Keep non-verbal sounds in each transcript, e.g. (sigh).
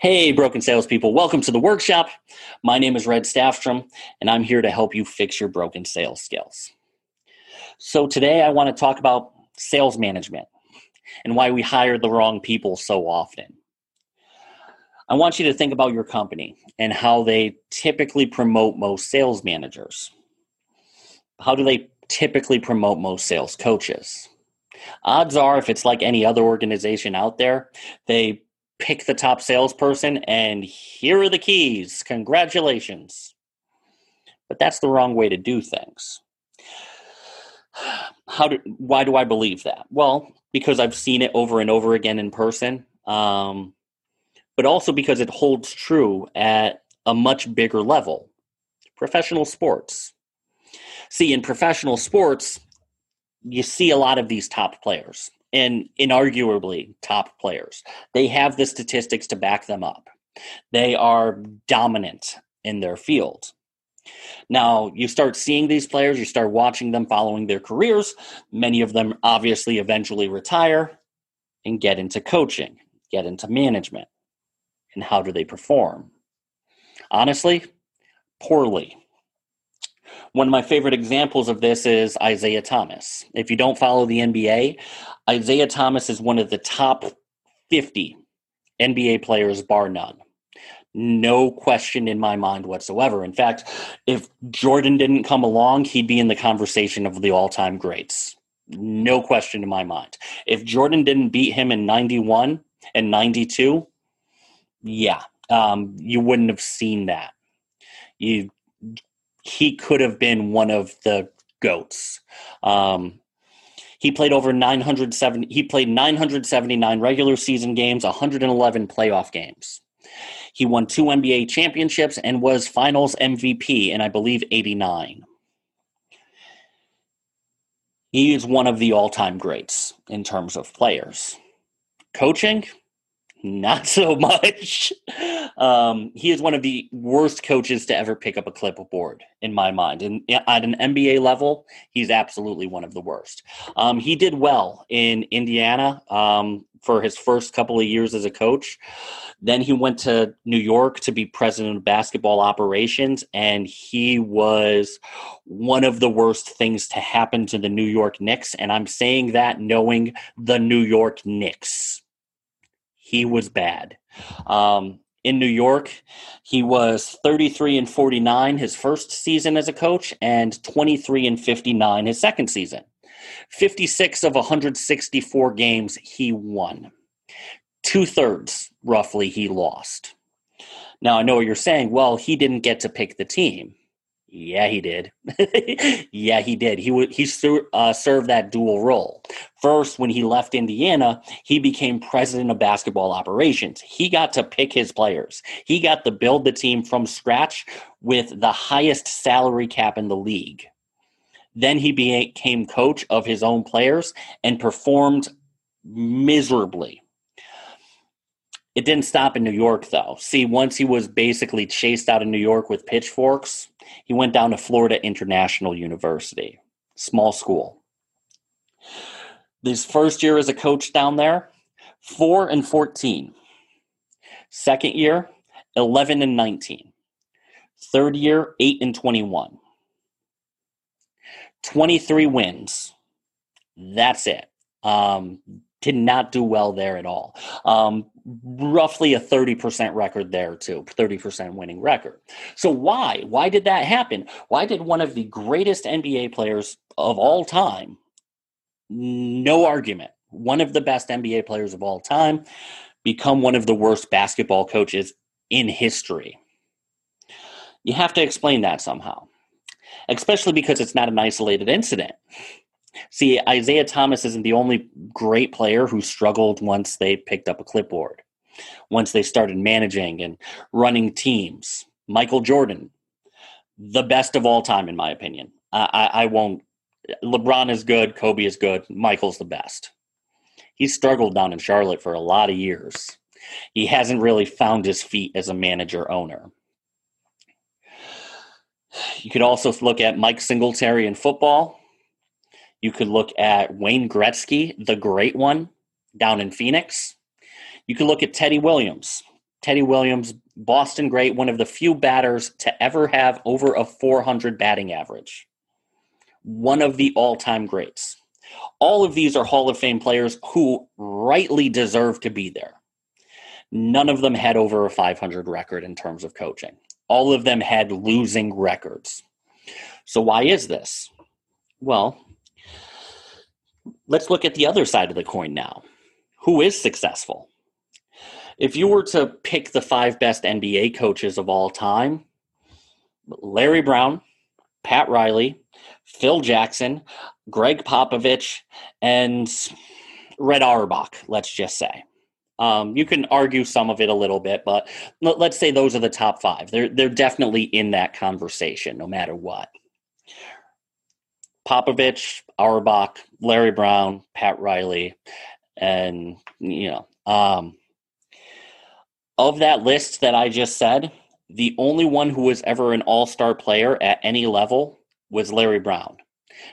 Hey, broken salespeople, welcome to the workshop. My name is Red Staffstrom, and I'm here to help you fix your broken sales skills. So, today I want to talk about sales management and why we hire the wrong people so often. I want you to think about your company and how they typically promote most sales managers. How do they typically promote most sales coaches? Odds are, if it's like any other organization out there, they pick the top salesperson and here are the keys. Congratulations. But that's the wrong way to do things. (sighs) How do, why do I believe that? Well, because I've seen it over and over again in person, um, but also because it holds true at a much bigger level. Professional sports. See, in professional sports, you see a lot of these top players and inarguably top players. They have the statistics to back them up. They are dominant in their field. Now, you start seeing these players, you start watching them following their careers. Many of them obviously eventually retire and get into coaching, get into management. And how do they perform? Honestly, poorly. One of my favorite examples of this is Isiah Thomas. If you don't follow the NBA, Isiah Thomas is one of the top 50 NBA players, bar none. No question in my mind whatsoever. In fact, if Jordan didn't come along, he'd be in the conversation of the all time greats. No question in my mind. If Jordan didn't beat him in 91 and 92, yeah, um, you wouldn't have seen that. You he could have been one of the goats. Um, he played over 970. He played 979 regular season games, 111 playoff games. He won two NBA championships and was Finals MVP in I believe 89. He is one of the all-time greats in terms of players. Coaching, not so (laughs) much. Um, he is one of the worst coaches to ever pick up a clipboard, in my mind. And at an NBA level, he's absolutely one of the worst. Um, he did well in Indiana um, for his first couple of years as a coach. Then he went to New York to be president of basketball operations, and he was one of the worst things to happen to the New York Knicks. And I'm saying that knowing the New York Knicks he was bad. Um, in New York, he was 33 and 49 his first season as a coach and 23 and 59 his second season. 56 of 164 games he won. Two thirds, roughly, he lost. Now, I know what you're saying. Well, he didn't get to pick the team. Yeah, he did. (laughs) yeah, he did. He would he uh, served that dual role. First, when he left Indiana, he became president of basketball operations. He got to pick his players. He got to build the team from scratch with the highest salary cap in the league. Then he became coach of his own players and performed miserably it didn't stop in New York, though. See, once he was basically chased out of New York with pitchforks, he went down to Florida International University, small school. His first year as a coach down there, 4 and 14. Second year, 11 and 19. Third year, 8 and 21. 23 wins. That's it. Um, did not do well there at all. Um, roughly a 30% record there too 30% winning record. So why? Why did that happen? Why did one of the greatest nba players of all time no argument one of the best nba players of all time become one of the worst basketball coaches in history? You have to explain that somehow especially because it's not an isolated incident See, Isiah Thomas isn't the only great player who struggled once they picked up a clipboard, once they started managing and running teams. Michael Jordan, the best of all time, in my opinion. I, I, I won't. LeBron is good. Kobe is good. Michael's the best. He struggled down in Charlotte for a lot of years. He hasn't really found his feet as a manager owner. You could also look at Mike Singletary in football you could look at Wayne Gretzky, the great one, down in Phoenix. You could look at Teddy Williams, Teddy Williams, Boston great, one of the few batters to ever have over a 400 batting average. One of the all time greats. All of these are Hall of Fame players who rightly deserve to be there. None of them had over a 500 record in terms of coaching. All of them had losing records. So, why is this? Well, let's look at the other side of the coin now. Who is successful? If you were to pick the five best NBA coaches of all time, Larry Brown, Pat Riley, Phil Jackson, Gregg Popovich, and Red Auerbach, let's just say. Um, you can argue some of it a little bit, but let's say those are the top five. They're they're definitely in that conversation, no matter what. Popovich, Auerbach, Larry Brown, Pat Riley, and you know, um, of that list that I just said, the only one who was ever an all-star player at any level was Larry Brown.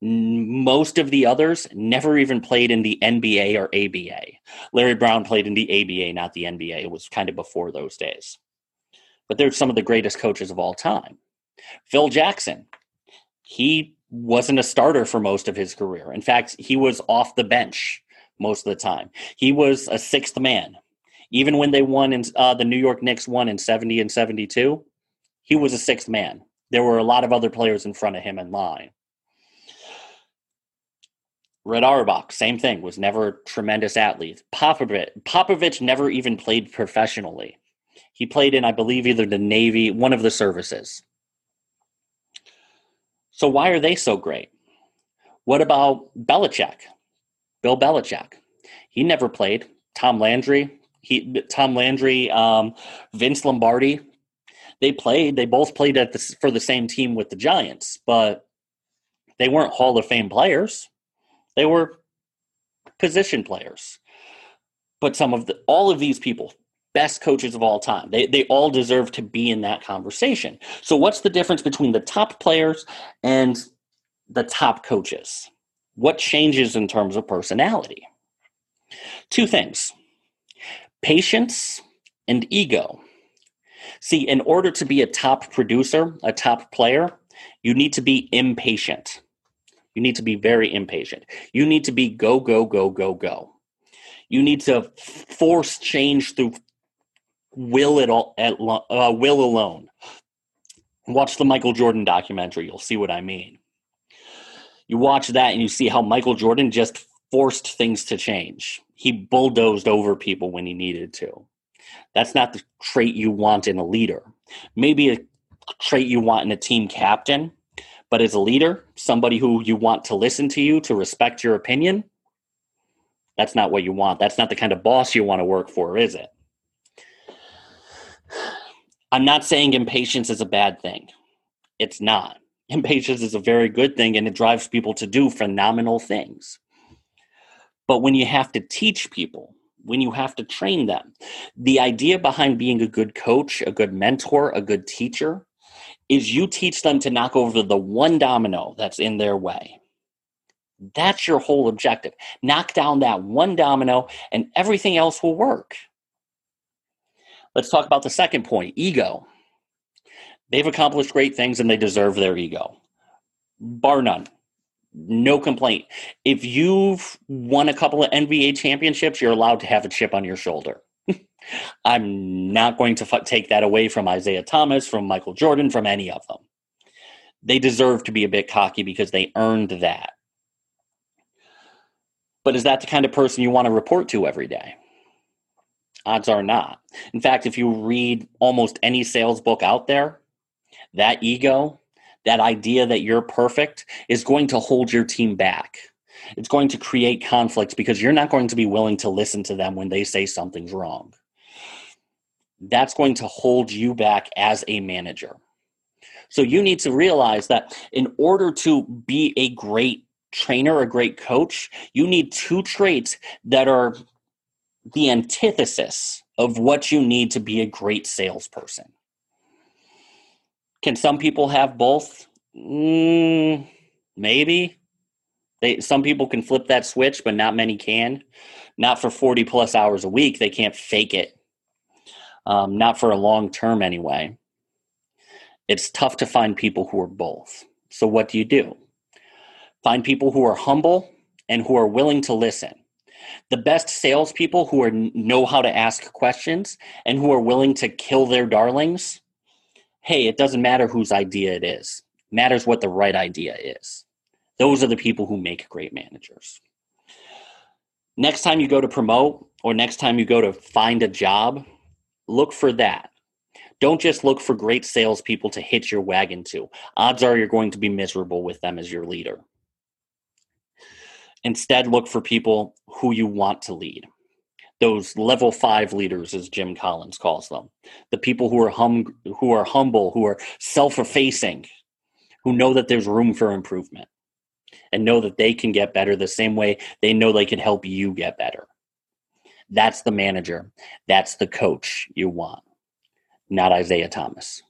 Most of the others never even played in the NBA or ABA. Larry Brown played in the ABA, not the NBA. It was kind of before those days. But they're some of the greatest coaches of all time. Phil Jackson, he wasn't a starter for most of his career. In fact, he was off the bench most of the time. He was a sixth man. Even when they won in uh, the New York Knicks won in 70 and 72, he was a sixth man. There were a lot of other players in front of him in line. Red Auerbach, same thing, was never a tremendous athlete. Popovich, Popovich never even played professionally. He played in, I believe, either the Navy, one of the services. So why are they so great? What about Belichick? Bill Belichick. He never played. Tom Landry, he Tom Landry, um, Vince Lombardi. They played. They both played at the, for the same team with the Giants, but they weren't Hall of Fame players. They were position players. But some of the all of these people, best coaches of all time. They they all deserve to be in that conversation. So what's the difference between the top players and the top coaches? What changes in terms of personality? Two things. Patience and ego. See, in order to be a top producer, a top player, you need to be impatient. You need to be very impatient. You need to be go, go, go, go, go. You need to force change through will it all at uh, will alone. Watch the Michael Jordan documentary. You'll see what I mean. You watch that and you see how Michael Jordan just forced things to change. He bulldozed over people when he needed to. That's not the trait you want in a leader. Maybe a trait you want in a team captain, but as a leader, somebody who you want to listen to you, to respect your opinion, that's not what you want. That's not the kind of boss you want to work for, is it? I'm not saying impatience is a bad thing. It's not. (laughs) Impatience is a very good thing and it drives people to do phenomenal things. But when you have to teach people, when you have to train them, the idea behind being a good coach, a good mentor, a good teacher is you teach them to knock over the one domino that's in their way. That's your whole objective. Knock down that one domino and everything else will work. Let's talk about the second point ego. They've accomplished great things and they deserve their ego. Bar none. No complaint. If you've won a couple of NBA championships, you're allowed to have a chip on your shoulder. (laughs) I'm not going to f- take that away from Isiah Thomas, from Michael Jordan, from any of them. They deserve to be a bit cocky because they earned that. But is that the kind of person you want to report to every day? Odds are not. In fact, if you read almost any sales book out there, that ego, that idea that you're perfect, is going to hold your team back. It's going to create conflicts because you're not going to be willing to listen to them when they say something's wrong. That's going to hold you back as a manager. So you need to realize that in order to be a great trainer, a great coach, you need two traits that are the antithesis of what you need to be a great salesperson. Can some people have both? Mm, maybe. They, some people can flip that switch, but not many can. Not for 40 plus hours a week. They can't fake it. um, not for a long term anyway. It's tough to find people who are both. So, what do you do? Find people who are humble and who are willing to listen. The best salespeople who are, know how to ask questions and who are willing to kill their darlings. Hey, it doesn't matter whose idea it is. It matters what the right idea is. Those are the people who make great managers. Next time you go to promote or next time you go to find a job, look for that. Don't just look for great salespeople to hitch your wagon to. Odds are you're going to be miserable with them as your leader. Instead, look for people who you want to lead. Those level five leaders, as Jim Collins calls them, the people who are hum- who are humble, who are self-effacing, who know that there's room for improvement and know that they can get better the same way they know they can help you get better. That's the manager. That's the coach you want, not Isiah Thomas.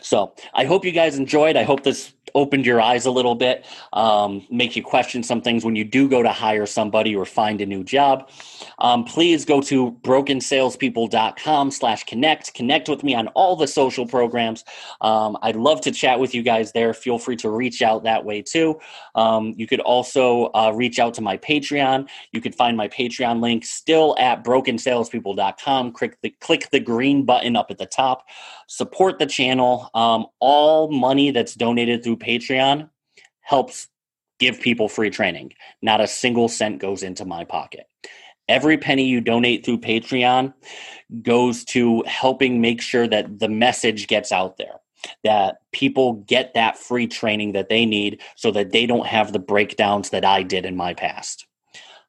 So I hope you guys enjoyed. I hope this opened your eyes a little bit, um, make you question some things when you do go to hire somebody or find a new job. Um, please go to brokensalespeople.com slash connect. Connect with me on all the social programs. Um, I'd love to chat with you guys there. Feel free to reach out that way too. Um, you could also uh, reach out to my Patreon. You could find my Patreon link still at brokensalespeople.com. Click the, click the green button up at the top. Support the channel. Um, all money that's donated through Patreon helps give people free training. Not a single cent goes into my pocket. Every penny you donate through Patreon goes to helping make sure that the message gets out there, that people get that free training that they need so that they don't have the breakdowns that I did in my past.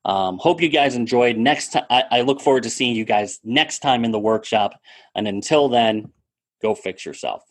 Um, hope you guys enjoyed. Next time, I, I look forward to seeing you guys next time in the workshop. And until then, go fix yourself.